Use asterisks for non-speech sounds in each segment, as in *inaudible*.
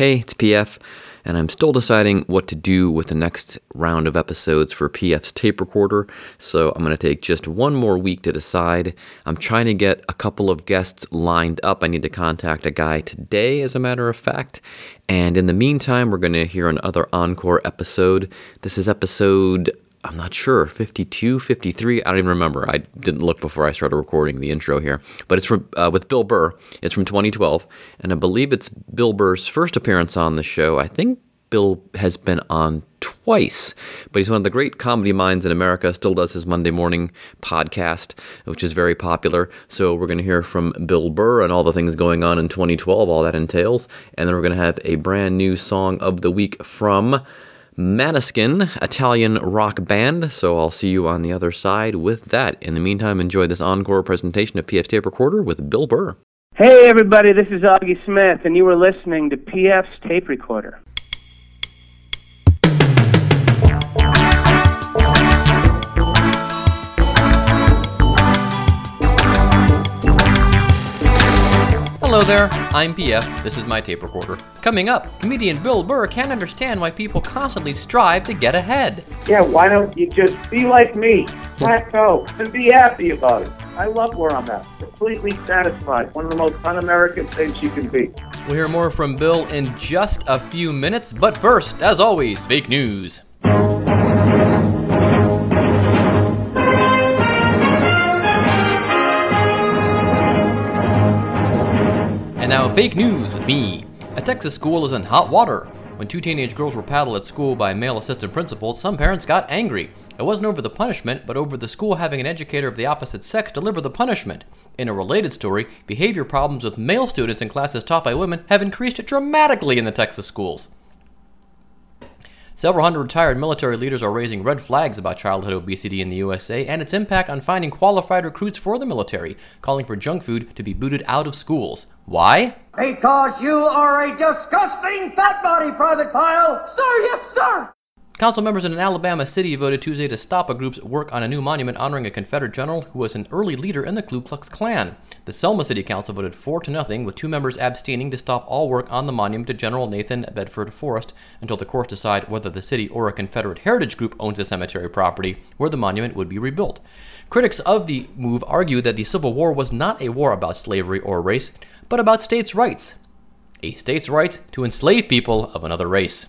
Hey, it's PF, and I'm still deciding what to do with the next round of episodes for PF's tape recorder, so I'm going to take just one more week to decide. I'm trying to get a couple of guests lined up. I need to contact a guy today, as a matter of fact. And in the meantime, we're going to hear another encore episode. This is episode I'm not sure, 52, 53. I don't even remember. I didn't look before I started recording the intro here. But it's from uh, with Bill Burr. It's from 2012, and I believe it's Bill Burr's first appearance on the show. I think Bill has been on twice, but he's one of the great comedy minds in America. Still does his Monday morning podcast, which is very popular. So we're going to hear from Bill Burr and all the things going on in 2012, all that entails, and then we're going to have a brand new song of the week from. Måneskin, Italian rock band. So I'll see you on the other side with that. In the meantime, enjoy this encore presentation of PF Tape Recorder with Bill Burr. Hey, everybody, this is Augie Smith, and you were listening to PF's Tape Recorder. There, I'm PF. This is my tape recorder. Coming up, comedian Bill Burr can't understand why people constantly strive to get ahead. Yeah, why don't you just be like me, plateau, and be happy about it? I love where I'm at. Completely satisfied. One of the most un American things you can be. We'll hear more from Bill in just a few minutes, but first, as always, fake news. Now, fake news with me. A Texas school is in hot water. When two teenage girls were paddled at school by a male assistant principal, some parents got angry. It wasn't over the punishment, but over the school having an educator of the opposite sex deliver the punishment. In a related story, behavior problems with male students in classes taught by women have increased dramatically in the Texas schools. Several hundred retired military leaders are raising red flags about childhood obesity in the USA and its impact on finding qualified recruits for the military, calling for junk food to be booted out of schools. Why? Because you are a disgusting fat body, Private Pile! Sir, yes, sir! Council members in an Alabama city voted Tuesday to stop a group's work on a new monument honoring a Confederate general who was an early leader in the Ku Klux Klan. The Selma City Council voted 4 to nothing, with two members abstaining to stop all work on the monument to General Nathan Bedford Forrest until the courts decide whether the city or a Confederate heritage group owns the cemetery property where the monument would be rebuilt. Critics of the move argue that the Civil War was not a war about slavery or race, but about states' rights. A state's right to enslave people of another race.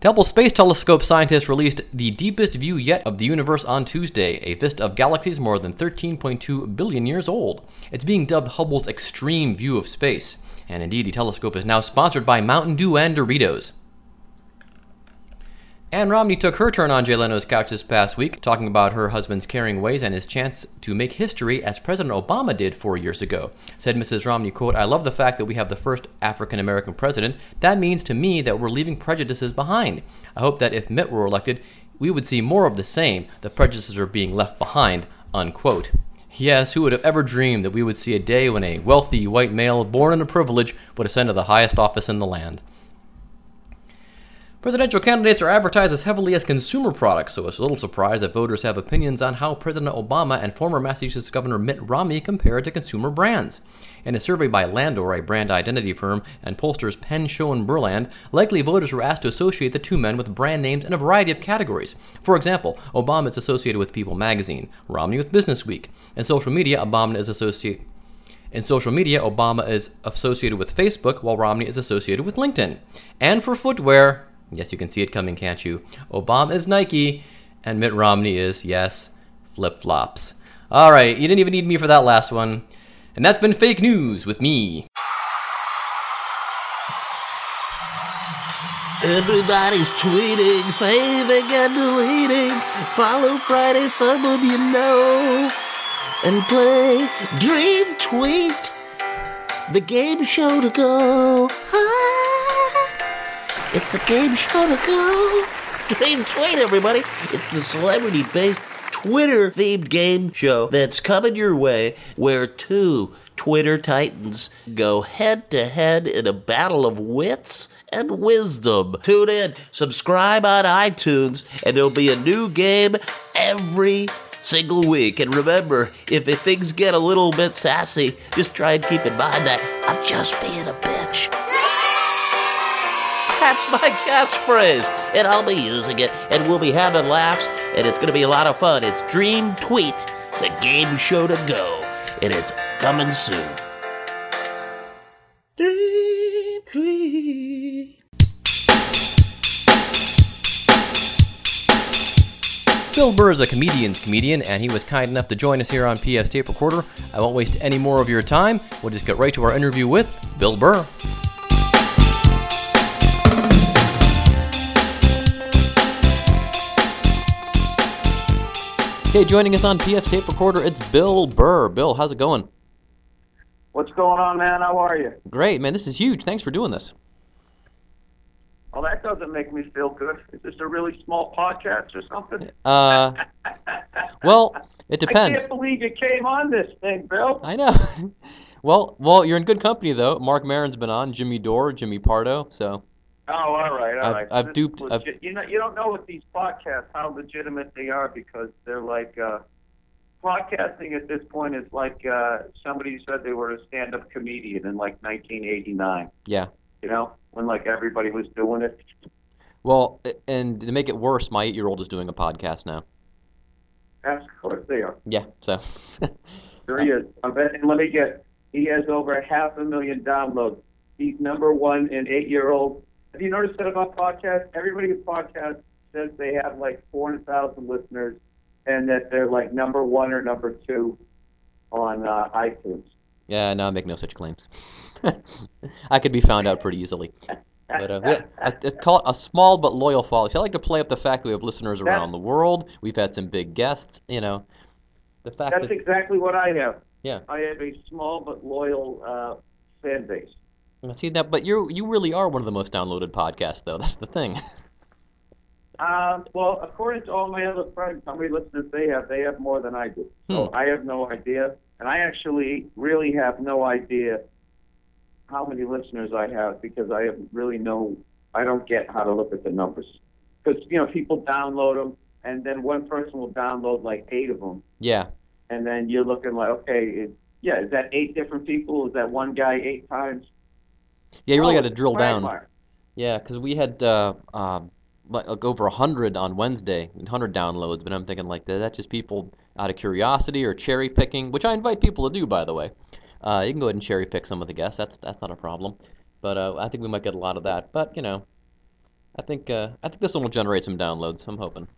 The Hubble Space Telescope scientists released the deepest view yet of the universe on Tuesday, a vista of galaxies more than 13.2 billion years old. It's being dubbed Hubble's extreme view of space. And indeed, the telescope is now sponsored by Mountain Dew and Doritos. Ann Romney took her turn on Jay Leno's couch this past week, talking about her husband's caring ways and his chance to make history as President Obama did four years ago. Said Mrs. Romney, quote, I love the fact that we have the first African American president. That means to me that we're leaving prejudices behind. I hope that if Mitt were elected, we would see more of the same. The prejudices are being left behind, unquote. Yes, who would have ever dreamed that we would see a day when a wealthy white male born in a privilege would ascend to the highest office in the land? Presidential candidates are advertised as heavily as consumer products, so it's a little surprise that voters have opinions on how President Obama and former Massachusetts Governor Mitt Romney compare to consumer brands. In a survey by Landor, a brand identity firm, and pollsters Penn, Schoen, and Berland, likely voters were asked to associate the two men with brand names in a variety of categories. For example, Obama is associated with People magazine, Romney with Business Week. In social media, Obama is associated in social media, Obama is associated with Facebook, while Romney is associated with LinkedIn. And for footwear, Yes, you can see it coming, can't you? Obama is Nike, and Mitt Romney is, yes, flip flops. All right, you didn't even need me for that last one. And that's been fake news with me. Everybody's tweeting, faving, and deleting. Follow Friday, some of you know. And play Dream Tweet, the game show to go. It's the game show to go. Dream Tweet, everybody. It's the celebrity based Twitter themed game show that's coming your way where two Twitter titans go head to head in a battle of wits and wisdom. Tune in, subscribe on iTunes, and there'll be a new game every single week. And remember, if, if things get a little bit sassy, just try and keep in mind that I'm just being a bitch. That's my catchphrase, and I'll be using it, and we'll be having laughs, and it's going to be a lot of fun. It's Dream Tweet, the game show to go, and it's coming soon. Dream Tweet. Bill Burr is a comedian's comedian, and he was kind enough to join us here on PF's Tape Recorder. I won't waste any more of your time. We'll just get right to our interview with Bill Burr. Okay, joining us on PF's Tape Recorder, it's Bill Burr. Bill, how's it going? What's going on, man? How are you? Great, man. This is huge. Thanks for doing this. Well, that doesn't make me feel good. Is this a really small podcast or something? *laughs* Uh, well, it *laughs* depends. I can't believe you came on this thing, Bill. I know. *laughs* well, well, you're in good company though. Marc Maron's been on, Jimmy Dore, Jimmy Pardo. So Oh, all right, all I've- right. I've duped- I've- You know, you don't know with these podcasts how legitimate they are because they're like uh, podcasting at this point is like uh, somebody said they were a stand-up comedian in like 1989. yeah. You know, when like everybody was doing it. Well, and to make it worse, my eight-year-old is doing a podcast now. That's of course they are. Yeah. So. *laughs* There he is. I bet, and let me get. He has over half a million downloads. He's number one in eight-year-old. Have you noticed that about podcasts? Everybody with podcasts says they have like 400,000 listeners, and that they're like number one or number two on uh, iTunes. yeah. No, I make no such claims. *laughs* I could be found out pretty easily. But uh, yeah, it's called a small but loyal following. I like to play up the fact that we have listeners around the world. We've had some big guests. You know, the fact That's that exactly what I have. Yeah. I have a small but loyal uh, fan base. I see that, but you you really are one of the most downloaded podcasts, though. *laughs* That's the thing. Um, well, according to all my other friends, how many listeners they have, they have more than I do. So Hmm. I have no idea, and I actually really have no idea how many listeners I have because I have really no, I don't get how to look at the numbers. Because you know, people download them, and then one person will download like eight of them, yeah. and then you're looking like, okay, is, yeah, is that eight different people? Is that one guy eight times? Yeah, you really Oh, got to drill down. quagmire. Yeah, because we had uh, uh, like over a hundred on Wednesday, hundred downloads. But I'm thinking like that that's just people out of curiosity or cherry picking, which I invite people to do, by the way. Uh, you can go ahead and cherry pick some of the guests. That's that's not a problem. But uh, I think we might get a lot of that. But you know, I think uh, I think this one will generate some downloads. I'm hoping.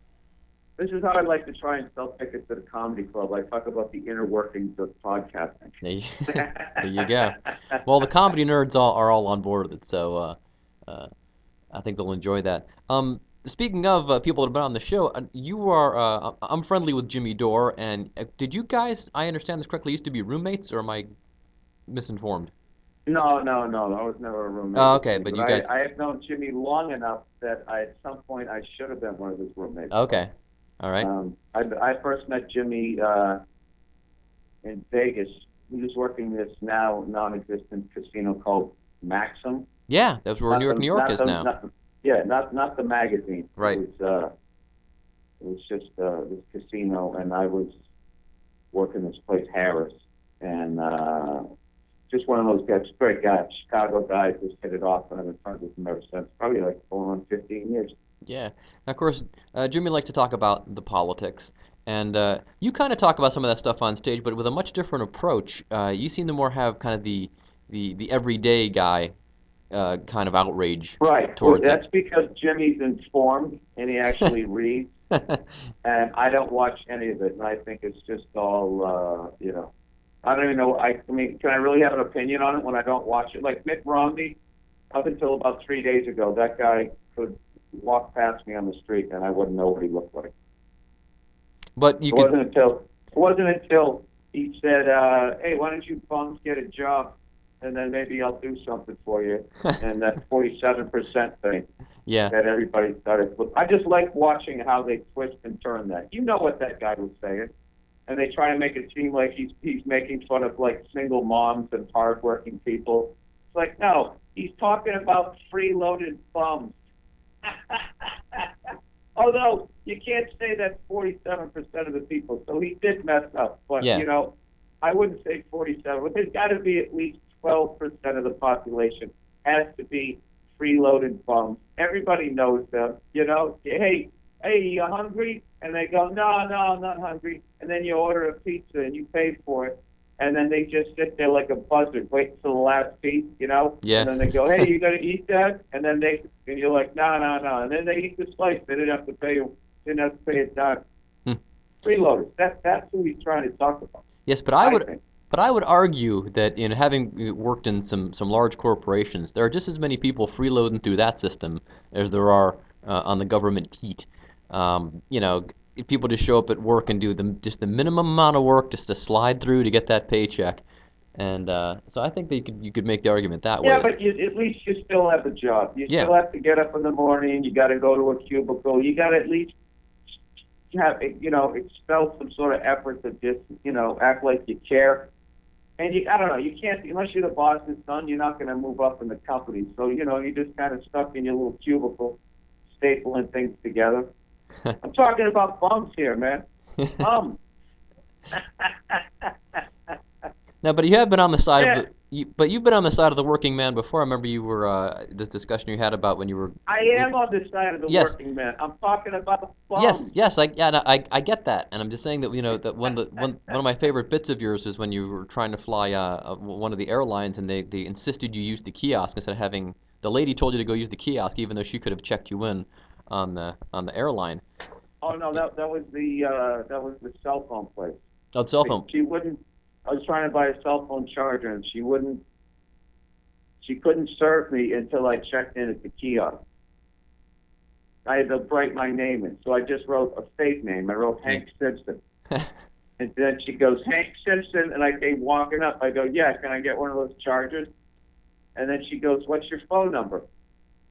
This is how I like to try and sell tickets to the comedy club. I talk about the inner workings of podcasting. *laughs* There you, go. Well, the comedy nerds all, are all on board with it, so uh, uh, I think they'll enjoy that. Um, speaking of uh, people that have been on the show, uh, you are uh, I'm friendly with Jimmy Dore, and uh, did you guys? I understand this correctly. Used to be roommates, or am I misinformed? No, no, no. I was never a roommate. Oh, okay, but you I, guys- I have known Jimmy long enough that I, at some point I should have been one of his roommates. Okay, all right. Um, I, I first met Jimmy uh, in Vegas. He was working this now non-existent casino called Maxim. Yeah, that's where Not New York, the- New York is the- now. not the- yeah, not not the magazine. Right. It was, uh, it was just uh, this casino, and I was working this place, Harrah's, and uh, just one of those guys, great guy, Chicago guy, just hit it off, and I've been friends with him ever since. Probably like going on 15 years. Yeah. Now, of course, uh, Jimmy likes to talk about the politics, and uh, you kind of talk about some of that stuff on stage, but with a much different approach. Uh, you seem to more have kind of the the the everyday guy uh, kind of outrage. Right. Well, Towards it. that's because Jimmy's informed and he actually *laughs* reads, and I don't watch any of it, and I think it's just all, uh, you know, I don't even know. I, I mean, can I really have an opinion on it when I don't watch it? Like Mitt Romney, up until about three days ago, that guy could walk past me on the street and I wouldn't know what he looked like. but you it could. wasn't until it wasn't until he said, uh, "Hey, why don't you bums get a job, and then maybe I'll do something for you." *laughs* and that forty-seven percent thing Yeah. that everybody started. I just like watching how they twist and turn that. You know what that guy was saying, and they try to make it seem like he's he's making fun of like single moms and hardworking people. It's like no, he's talking about freeloaded bums. *laughs* Although you can't say that's 47% of the people, so he did mess up. But Yeah. you know, I wouldn't say 47. But there's got to be at least 12% of the population has to be freeloaded bums. Everybody knows them. You know, hey, hey, you hungry? And they go, no, no, I'm not hungry. And then you order a pizza and you pay for it. And then they just sit there like a buzzard, wait till the last piece, you know? Yeah. And then they go, hey, you gonna eat that? And then they, and you're like, no, no, no. And then they eat the slice. They didn't have to pay, didn't have to pay a dime. Hmm. Freeloaders. That, that's who he's trying to talk about. Yes, but I would think. But I would argue that in having worked in some, some large corporations, there are just as many people freeloading through that system as there are uh, on the government teat. Um, you know, people just show up at work and do the, just the minimum amount of work just to slide through to get that paycheck. And uh, so I think that you could, you could make the argument that Yeah, way. Yeah, but you, at least you still have a job. You Yeah. still have to get up in the morning. You got to go to a cubicle. You got to at least have, you know, expel some sort of effort to just, you know, act like you care. And you, I don't know, you can't unless you're the boss's son. You're not going to move up in the company. So you know, you're just kind of stuck in your little cubicle, stapling things together. I'm talking about bums here, man. *laughs* Bums. No, but you have been on the side Yeah. of the. You, but you've been on the side of the working man before. I remember you were uh, this discussion you had about when you were. I am on the side of the Yes. working man. I'm talking about the bums. Yes, yes, I yeah, no, I I get that, and I'm just saying that you know that one of the one one of my favorite bits of yours is when you were trying to fly uh, uh, one of the airlines and they they insisted you use the kiosk instead of having the lady told you to go use the kiosk even though she could have checked you in on the on the airline. Oh no, that that was the uh, that was the cell phone place. Oh, cell phone. She wouldn't. I was trying to buy a cell phone charger, and she wouldn't. She couldn't serve me until I checked in at the kiosk. I had to write my name in, so I just wrote a fake name. I wrote Hank *laughs* Simpson, and then she goes Hank Simpson, and I came walking up. I go, yeah, can I get one of those chargers? And then she goes, what's your phone number?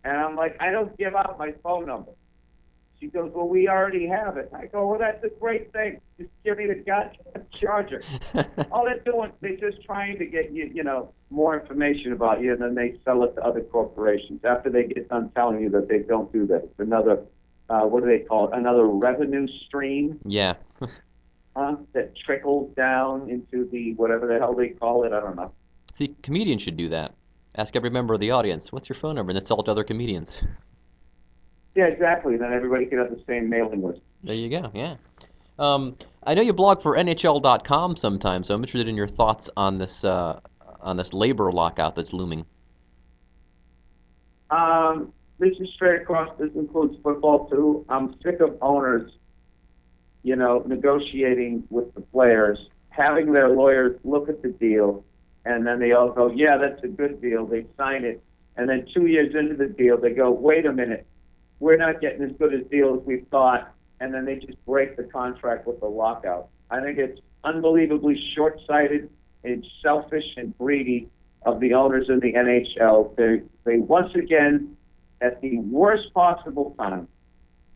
And I'm like, I don't give out my phone number. She goes, well, we already have it. I go, well, that's a great thing. Just give me the goddamn *laughs* charger. *laughs* All they're doing, they're just trying to get you, you know, more information about you, and then they sell it to other corporations. After they get done telling you that they don't do that, it's another, uh, what do they call it? Another revenue stream yeah. *laughs* huh, that trickles down into the whatever the hell they call it. I don't know. See, comedians should do that. Ask every member of the audience, "What's your phone number?" and then sell it to other comedians. Yeah, exactly. Then everybody could have the same mailing list. There you go. Yeah. Um, I know you blog for NHL.com sometimes, so I'm interested in your thoughts on this uh, on this labor lockout that's looming. Um, this is straight across. This includes football too. I'm sick of owners, you know, negotiating with the players, having their lawyers look at the deal, and then they all go, "Yeah, that's a good deal." They sign it, and then two years into the deal, they go, "Wait a minute, we're not getting as good a deal as we thought," and then they just break the contract with the lockout. I think it's unbelievably short-sighted and selfish and greedy of the owners in the NHL. They they once again, at the worst possible time,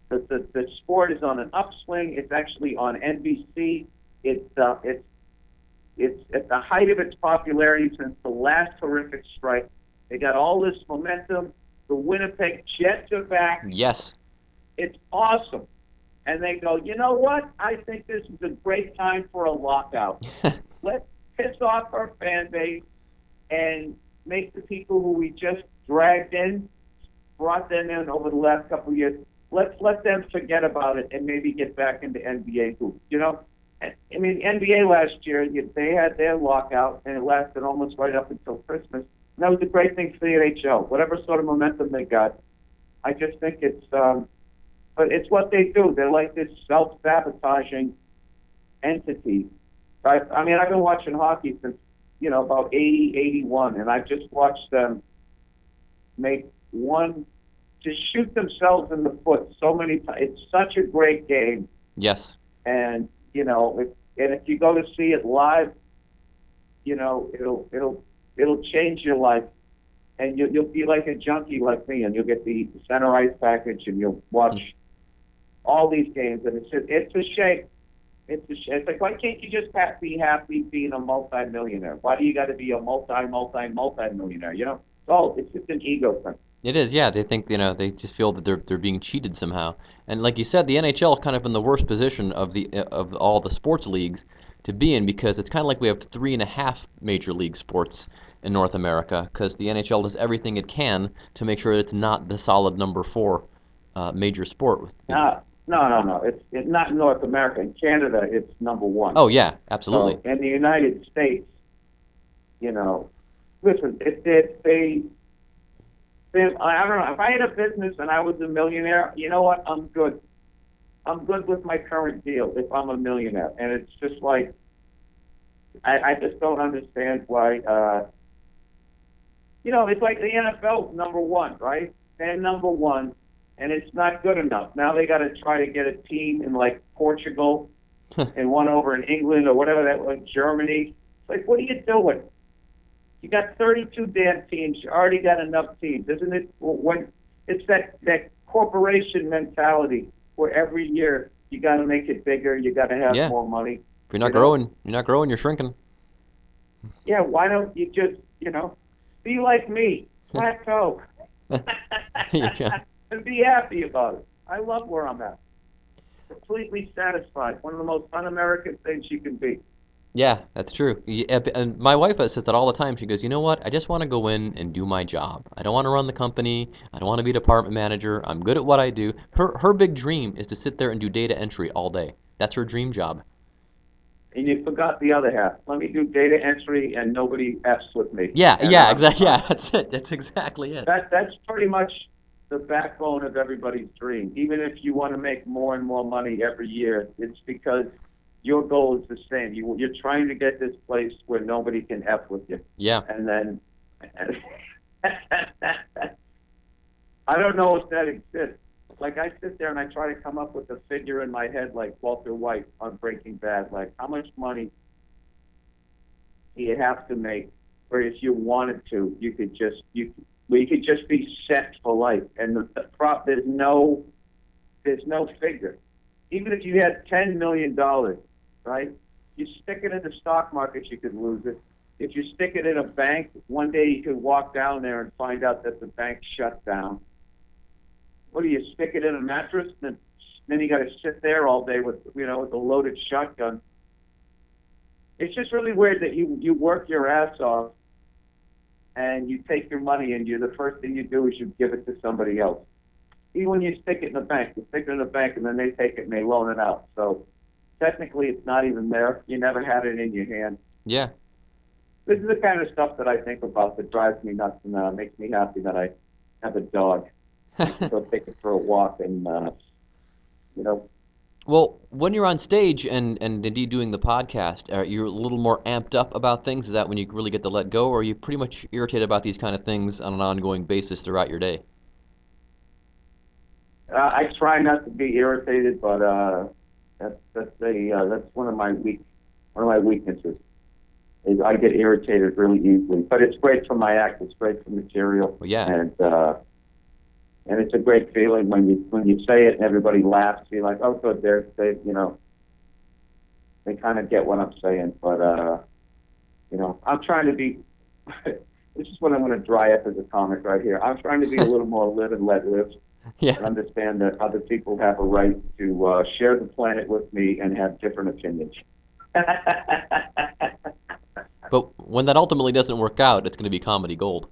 the the, the sport is on an upswing. It's actually on NBC. It's uh, it's it's at the height of its popularity since the last horrific strike. They got all this momentum. The Winnipeg Jets are back. Yes. It's awesome. And they go, you know what? I think this is a great time for a lockout. *laughs* Let's piss off our fan base and make the people who we just dragged in, brought them in over the last couple of years. Let's let them forget about it and maybe get back into NBA hoops. You know, I mean, NBA last year they had their lockout and it lasted almost right up until Christmas. And that was a great thing for the NHL. Whatever sort of momentum they got, I just think it's. Um, but it's what they do. They're like this self-sabotaging entity. I, I mean, I've been watching hockey since you know about 80, 81, and I've just watched them make one just shoot themselves in the foot so many times. It's such a great game, Yes. and you know, if, and if you go to see it live, you know, it'll it'll it'll change your life, and you, you'll be like a junkie like me, and you'll get the center ice package, and you'll watch all these games, and it's just, it's a shame. It's a shame. It's like why can't you just be happy being a multi-millionaire? Why do you got to be a multi, multi, multi-millionaire? You know, oh, it's just an ego thing. It is, yeah. They think you know they just feel that they're they're being cheated somehow. And like you said, the NHL is kind of in the worst position of the of all the sports leagues to be in because it's kind of like we have three and a half major league sports, in North America because the NHL does everything it can to make sure it's not the solid number four uh, major sport. With, No, no, no, no. It's it's not in North America. In Canada, it's number one. oh yeah, absolutely. So in the United States, you know, listen, they, they, they, I don't know, if I had a business and I was a millionaire, you know what? I'm good. I'm good with my current deal if I'm a millionaire. And it's just like, I, I just don't understand why, uh, you know, it's like the NFL's number one, right? They're number one, and it's not good enough. Now they got to try to get a team in like Portugal and one over in England or whatever that was, Germany. It's like, what are you doing? You got 32 damn teams. You already got enough teams, isn't it? When it's that that corporation mentality where every year you got to make it bigger, you got to have Yeah. more money. if you're not you know- growing, you're not growing, you're shrinking. Yeah, why don't you just, you know, be like me, *laughs* plateau, *laughs* *laughs* and be happy about it. I love where I'm at. Completely satisfied. One of the most un-American things you can be. Yeah, that's true. And my wife uh, says that all the time. She goes, "You know what? I just want to go in and do my job. I don't want to run the company. I don't want to be department manager. I'm good at what I do." Her her big dream is to sit there and do data entry all day. That's her dream job. And you forgot the other half. Let me do data entry and nobody f's with me. Yeah, And, yeah, exactly. Yeah, that's it. That's exactly it. That that's pretty much the backbone of everybody's dream. Even if you want to make more and more money every year, it's because your goal is the same. You you're trying to get this place where nobody can f with you. Yeah, and then *laughs* I don't know if that exists. Like I sit there and I try to come up with a figure in my head, like Walter White on Breaking Bad. Like how much money do you have to make, where if you wanted to, you could just you you could just be set for life. And the, the prop there's no there's no figure. Even if you had ten million dollars, right? You stick it in the stock market, you could lose it if you stick it in a bank, one day you could walk down there and find out that the bank shut down. What do you stick it in a mattress? Then, then you got to sit there all day with you know with a loaded shotgun. It's just really weird that you you work your ass off, and you take your money and you the first thing you do is you give it to somebody else. Even when you stick it in the bank, you stick it in the bank and then they take it and they loan it out. So technically, it's not even there. You never had it in your hand yeah. this is the kind of stuff that I think about that drives me nuts and uh, makes me happy that I have a dog. *laughs* Go take it for a walk and, uh, you know, Well, when you're on stage and and indeed doing the podcast, are you a little more amped up about things? Is that when you really get to let go, or are you pretty much irritated about these kind of things on an ongoing basis throughout your day? uh, I try not to be irritated, but uh, that's that's a uh, that's one of my weak one of my weaknesses. Is I get irritated really easily, but it's great for my act. It's great for material. Yeah. and uh, and it's a great feeling when you when you say it and everybody laughs. You're like, oh, good, they're they you know they kind of get what I'm saying. But uh, you know, I'm trying to be. *laughs* this is what I'm going to dry up as a comic right here. I'm trying to be a little more live and let live Yeah. and understand that other people have a right to uh, share the planet with me and have different opinions. *laughs* But when that ultimately doesn't work out, it's going to be comedy gold.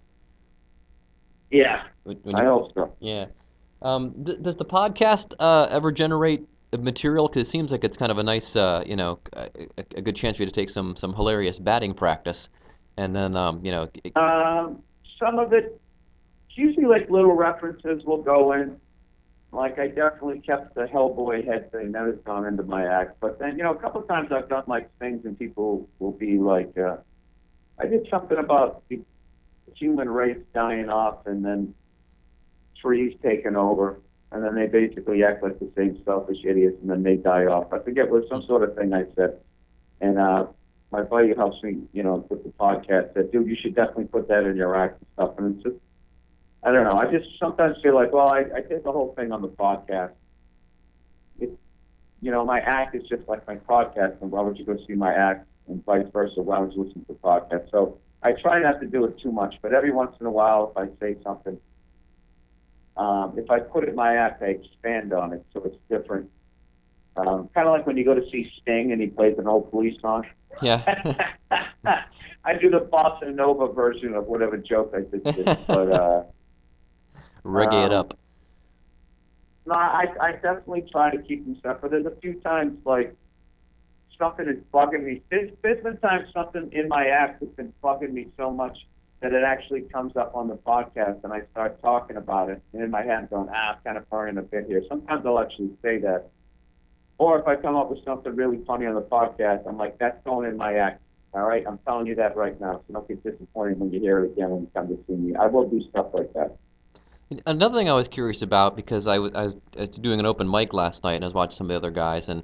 yeah, When, when I you, hope so. yeah. Um, th- does the podcast uh, ever generate material? Because it seems like it's kind of a nice, uh, you know, a, a good chance for you to take some some hilarious batting practice, and then, um, you know, it- Um, some of it, usually like little references will go in. Like I definitely kept the Hellboy head thing that has gone into my act. But then, you know, a couple of times I've done like things and people will be like, uh, I did something about the human race dying off and then trees taking over. And then they basically act like the same selfish idiots and then they die off. I forget what some sort of thing I said. And, uh, my buddy helps me, you know, with the podcast said, dude, you should definitely put that in your act and stuff. And it's just, I don't know. I just sometimes feel like, well, I, I did the whole thing on the podcast. It, you know, my act is just like my podcast, and why would you go see my act, and vice versa? Why would you listen to the podcast? So I try not to do it too much, but every once in a while, if I say something, um, if I put it in my act, I expand on it so it's different Um, kind of like when you go to see Sting and he plays an old police song. Yeah. *laughs* I do the Bossa Nova version of whatever joke I did, but uh, Reggae it Um, up. no, I I definitely try to keep them separate. There's a few times like something is bugging me. There's, there's been times something in my act has been bugging me so much that it actually comes up on the podcast and I start talking about it and in my head I'm going, ah, I'm kind of burning a bit here. Sometimes I'll actually say that. Or if I come up with something really funny on the podcast, I'm like, that's going in my act. All right, I'm telling you that right now. So don't get disappointed when you hear it again when you come to see me. I will do stuff like that. Another thing I was curious about because I was, I was doing an open mic last night and I was watching some of the other guys and,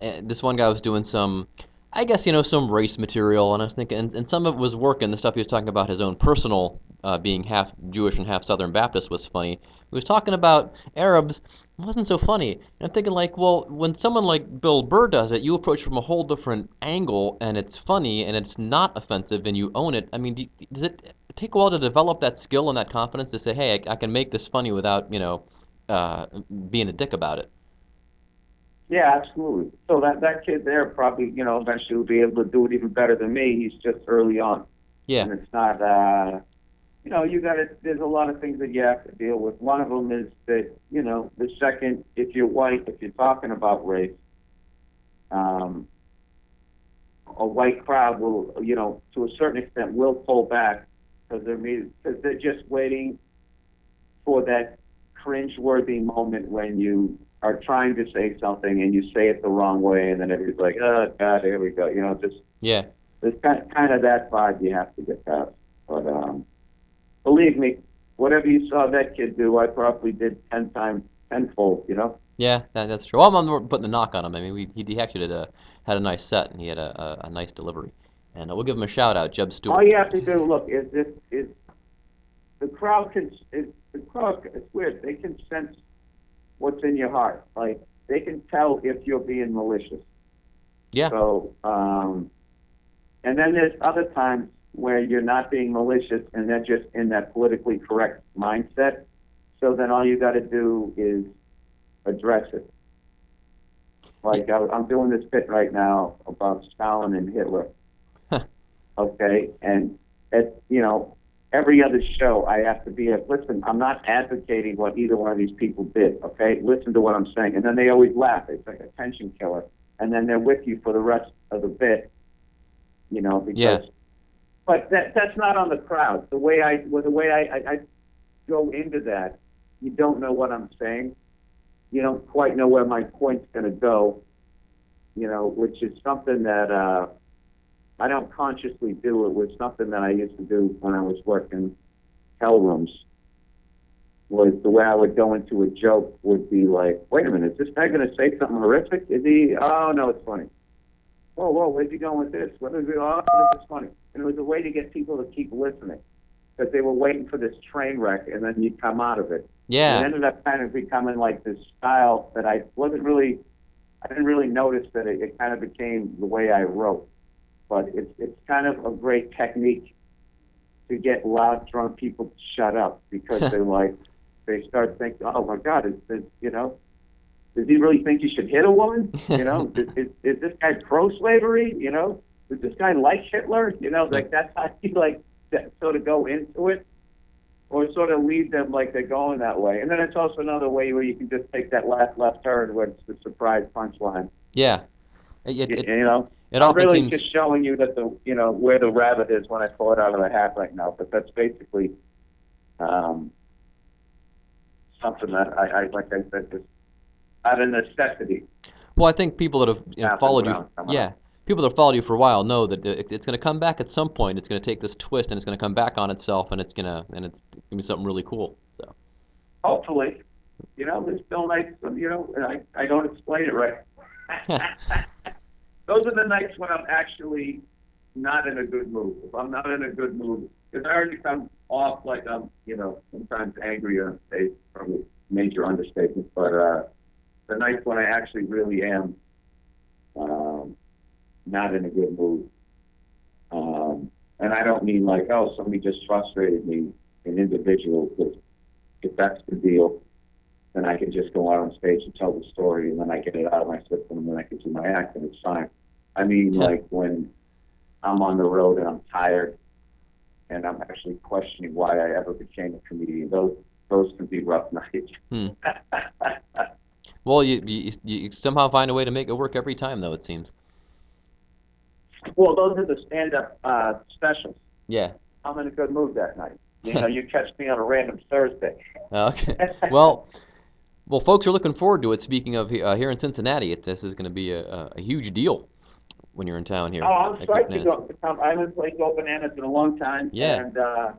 and this one guy was doing some, I guess you know some race material and I was thinking and, and some of it was working. The stuff he was talking about his own personal uh, being half Jewish and half Southern Baptist was funny. He was talking about Arabs it wasn't so funny. And I'm thinking like, well, when someone like Bill Burr does it, you approach from a whole different angle and it's funny and it's not offensive and you own it. I mean, do, does it take a while to develop that skill and that confidence to say, hey, I, I can make this funny without, you know, uh, being a dick about it? Yeah, absolutely. So that that kid there probably, you know, eventually will be able to do it even better than me. He's just early on. Yeah. and it's not uh you know you got to there's a lot of things that you have to deal with one of them is that you know the second if you're white if you're talking about race um a white crowd will you know to a certain extent will pull back because they're because they're just waiting for that cringe-worthy moment when you are trying to say something and you say it the wrong way and then everybody's like oh god here we go you know just Yeah. there's kind kind of that vibe you have to get past. But um, believe me, whatever you saw that kid do, I probably did ten times, tenfold. You know. Yeah, that, that's true. Well, I'm not putting the knock on him. I mean, we, he, he actually did a, had a nice set and he had a, a, a nice delivery. And uh, we'll give him a shout out, Jeb Stewart. All you have to do, look, is is is the crowd can is the crowd. It's weird. They can sense what's in your heart. Like they can tell if you're being malicious. Yeah. So, um, and then there's other times where you're not being malicious and they're just in that politically correct mindset. So then all you got to do is address it. Like I, I'm doing this bit right now about Stalin and Hitler. Okay, and at you know every other show I have to be a listen. I'm not advocating what either one of these people did. Okay, listen to what I'm saying, and then they always laugh. It's like a tension killer, and then they're with you for the rest of the bit. You know, because. Yeah. But that that's not on the crowd. The way I well, the way I, I, I go into that, you don't know what I'm saying. You don't quite know where my point's going to go. You know, which is something that uh, I don't consciously do. It was something that I used to do when I was working hell rooms. Was the way I would go into a joke would be like, wait a minute, is this guy going to say something horrific? Is he? Oh no, it's funny. Whoa, whoa, where's he going with this? What is it? Oh, this is funny. And it was a way to get people to keep listening because they were waiting for this train wreck, and then you'd come out of it. Yeah. It ended up kind of becoming like this style that I wasn't really, I didn't really notice that it, it kind of became the way I wrote. But it's it's kind of a great technique to get loud, drunk people to shut up because *laughs* they're like, they start thinking, oh my God, is this, you know, does he really think you should hit a woman? You know, *laughs* is, is, is this guy pro-slavery? You know, does this guy like Hitler? You know, like that's how you like that, sort of go into it or sort of lead them like they're going that way. And then it's also another way where you can just take that last left turn where it's the surprise punchline. Yeah. It, it, it, you know, it I'm often really seems. just showing you that the you know where the rabbit is when I pull it out of the hat right now. But that's basically um, something that I, I like I said, just out of necessity. Well, I think people that have you know, followed you, yeah, people that have followed you for a while know that it, it's going to come back at some point. It's going to take this twist and it's going to come back on itself, and it's gonna and it's going to be something really cool. So Hopefully, you know, there's still when you know I I don't explain it right. *laughs* *laughs* Those are the nights when I'm actually not in a good mood. If I'm not in a good mood, because I already come off like I'm, you know, sometimes angry on stage, probably major understatement. But uh, the nights when I actually really am um, not in a good mood, um, and I don't mean like, oh, somebody just frustrated me, an individual. Because if that's the deal, then I can just go out on stage and tell the story, and then I get it out of my system, and then I can do my act, and it's fine. I mean, Yeah. like when I'm on the road and I'm tired, and I'm actually questioning why I ever became a comedian. Those those can be rough nights. Hmm. *laughs* Well, you, you you somehow find a way to make it work every time, though. It seems. well, those are the stand-up uh, specials. Yeah. I'm in a good mood that night. You *laughs* know, you catch me on a random Thursday. Okay. Well, well, folks are looking forward to it. Speaking of uh, here in Cincinnati, it, this is going to be a, a, huge deal when you're in town here. Oh, I'm psyched to go to. I haven't played Go Bananas in a long time. Yeah. And uh,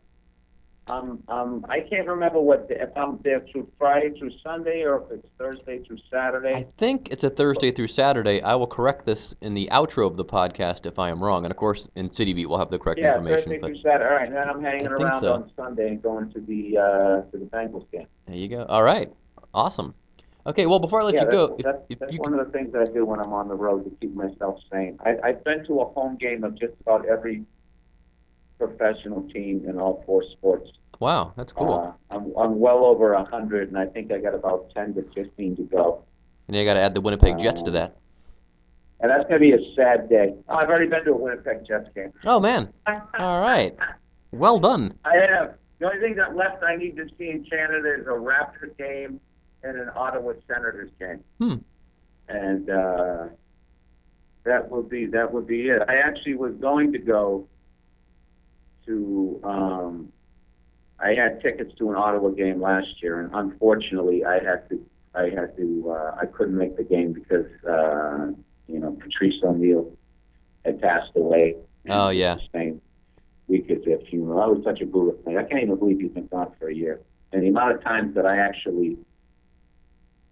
um, um, I can't remember what the, if I'm there through Friday through Sunday or if it's Thursday through Saturday. I think it's a Thursday through Saturday. I will correct this in the outro of the podcast if I am wrong, and of course in City Beat we'll have the correct yeah, information. Thursday But through Saturday. All right, and then I'm hanging I around so. on Sunday and going to the uh, to the Bengals game. there you go. All right. Awesome. Okay. Well, before I let yeah, you that's, go, if, that's, if that's you one of the things that I do when I'm on the road to keep myself sane. I, I've been to a home game of just about every professional team in all four sports. wow, that's cool. Uh, I'm, I'm well over a hundred, and I think I got about ten to fifteen to go. and you got to add the Winnipeg Jets to uh, that. And that's going to be a sad day. Oh, I've already been to a Winnipeg Jets game. Oh man. All right. Well done. I have. The only thing that left I need to see in Canada is a Raptors game and an Ottawa Senators game. Hmm. And uh, that would be that would be it. I actually was going to go to. Um, I had tickets to an Ottawa game last year, and unfortunately, I had to. I had to. Uh, I couldn't make the game because uh, you know Patrice O'Neal had passed away. Oh, yeah. Same week as their funeral. That was such a thing. I can't even believe he's been gone for a year. And the amount of times that I actually,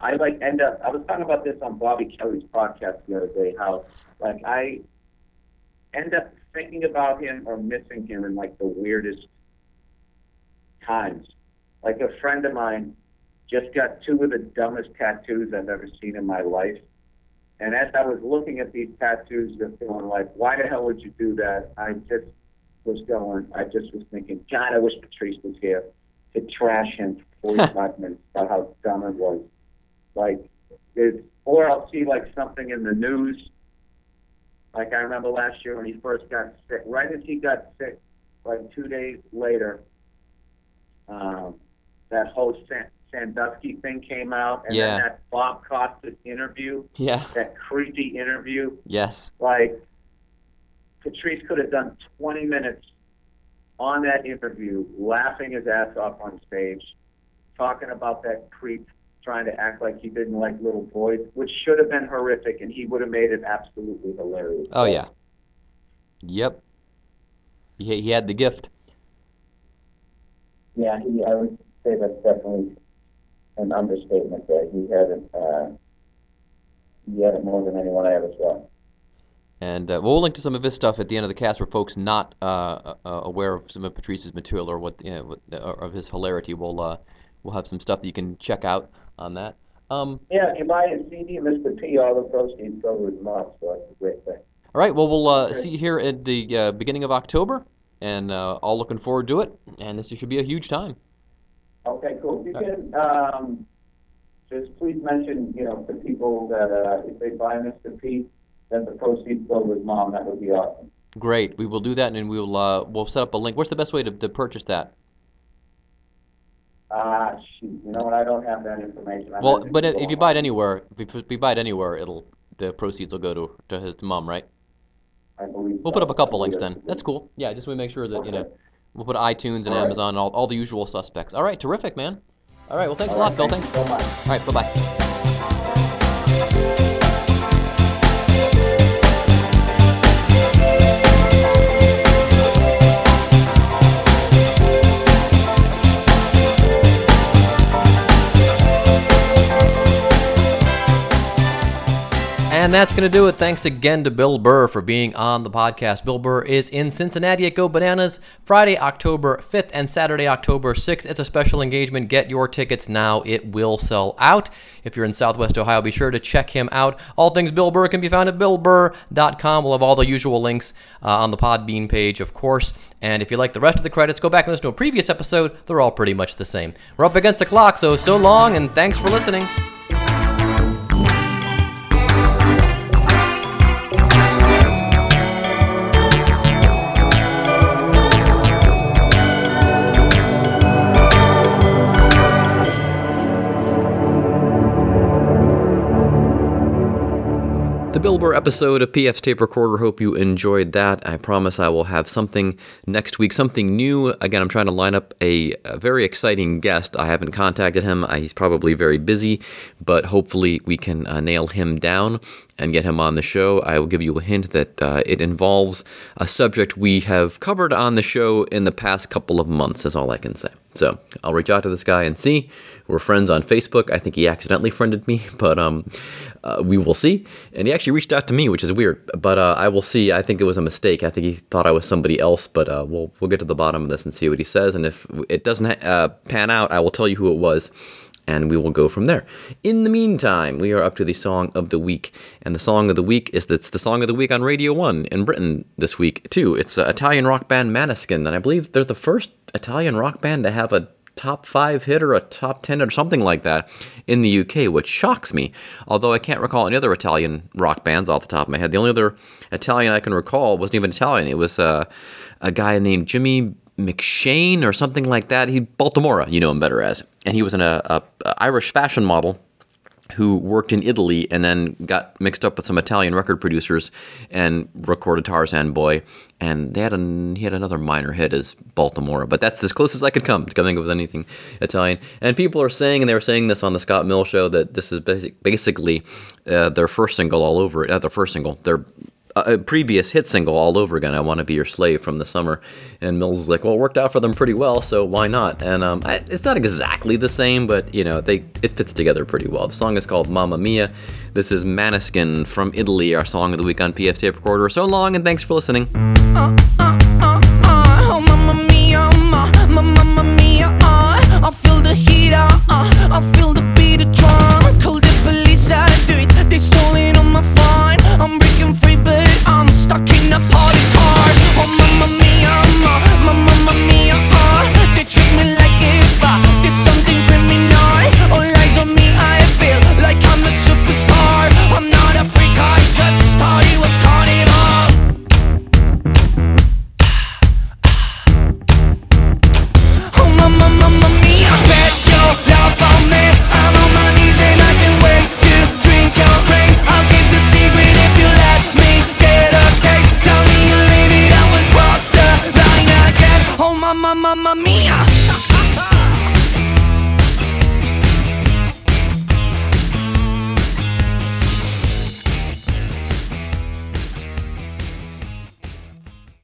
I like end up. Uh, I was talking about this on Bobby Kelly's podcast the other day. How like I end up thinking about him or missing him in like the weirdest times. Like a friend of mine just got two of the dumbest tattoos I've ever seen in my life. And as I was looking at these tattoos, just going like, why the hell would you do that? I just was going, I just was thinking, God, I wish Patrice was here to trash him for 45 minutes about how dumb it was. Like, it's, or I'll see like something in the news. Like I remember last year when he first got sick, right as he got sick, like two days later, um, that whole San- Sandusky thing came out, and Yeah. then that Bob Costas interview, Yeah. that creepy interview. Yes. Like Patrice could have done 20 minutes on that interview, laughing his ass off on stage, talking about that creep trying to act like he didn't like little boys, which should have been horrific, and he would have made it absolutely hilarious. Oh yeah. Yep. He, he had the gift. Yeah, he, I would say that's definitely an understatement there. He had it, uh, he had it more than anyone I ever saw. And uh, we'll link to some of his stuff at the end of the cast for folks not uh, uh, aware of some of Patrice's material or what, you know, what or of his hilarity. We'll uh, we'll have some stuff that you can check out on that. Um, Yeah, if you buy a CD, Mr. P, all the proceeds go to his mom, so that's a great thing. all right. Well, we'll uh, see you here at the uh, beginning of October, and uh, all looking forward to it. And this should be a huge time. Okay, cool. You can, um, just please mention, you know, to people that, uh, if they buy Mr. P, then the proceeds go with mom, that would be awesome. Great. We will do that, and we'll uh, we'll set up a link. What's the best way to, to purchase that? Ah, shoot, you know what, I don't have that information. I'm Well, but if you buy it anywhere, if we buy it anywhere, it'll the proceeds will go to to his mom, right? I believe We'll so. put up a couple links then. That's cool. Yeah, just we make sure that you know we'll put iTunes and All right. Amazon, all all the usual suspects. All right, terrific, man. All right, well, thanks All a lot, right, Bill. thank Thanks. so much. All right, bye bye. And that's going to do it. Thanks again to Bill Burr for being on the podcast. Bill Burr is in Cincinnati at Go Bananas Friday, October 5th and Saturday, October 6th. It's a special engagement. Get your tickets now. It will sell out. If you're in Southwest Ohio, be sure to check him out. All things Bill Burr can be found at billburr.com. We'll have all the usual links uh, on the Podbean page, of course. And if you like the rest of the credits, go back and listen to a previous episode. They're all pretty much the same. We're up against the clock, so so long and thanks for listening. Burr episode of PF's Tape Recorder. Hope you enjoyed that. I promise I will have something next week, something new. Again, I'm trying to line up a, a very exciting guest. I haven't contacted him. Uh, he's probably very busy, but hopefully we can uh, nail him down and get him on the show. I will give you a hint that uh, it involves a subject we have covered on the show in the past couple of months, is all I can say. So I'll reach out to this guy and see. We're friends on Facebook. I think he accidentally friended me, *laughs* but um, uh, we will see. And he actually reached out to me, which is weird, but uh, I will see. I think it was a mistake. I think he thought I was somebody else, but uh, we'll we'll get to the bottom of this and see what he says. And if it doesn't uh, pan out, I will tell you who it was. And we will go from there. In the meantime, we are up to the song of the week, and the song of the week is that's the song of the week on Radio One in Britain this week too. It's uh, Italian rock band Maneskin, and I believe they're the first Italian rock band to have a top five hit or a top 10 or something like that in the UK, which shocks me. Although I can't recall any other Italian rock bands off the top of my head. The only other Italian I can recall wasn't even Italian. It was uh, a guy named Jimmy McShane or something like that. He Baltimora, you know him better as. And he was an a, a, a Irish fashion model who worked in Italy and then got mixed up with some Italian record producers and recorded Tarzan Boy. And they had an, he had another minor hit as Baltimora, but that's as close as I could come to coming up with anything Italian. And people are saying, and they were saying this on the Scott Mills show, that this is basic, basically uh, their first single all over. It. Not their first single, their a previous hit single all over again. I want to be your slave from the summer, and Mills is like, well, it worked out for them pretty well, so why not? And um, I, it's not exactly the same, but you know, they it fits together pretty well. The song is called Mamma Mia. This is Maneskin from Italy, our song of the week on PF Tape Recorder. So long, and thanks for listening. uh, uh, uh, uh, oh uh, I feel the heat, uh, uh, I feel the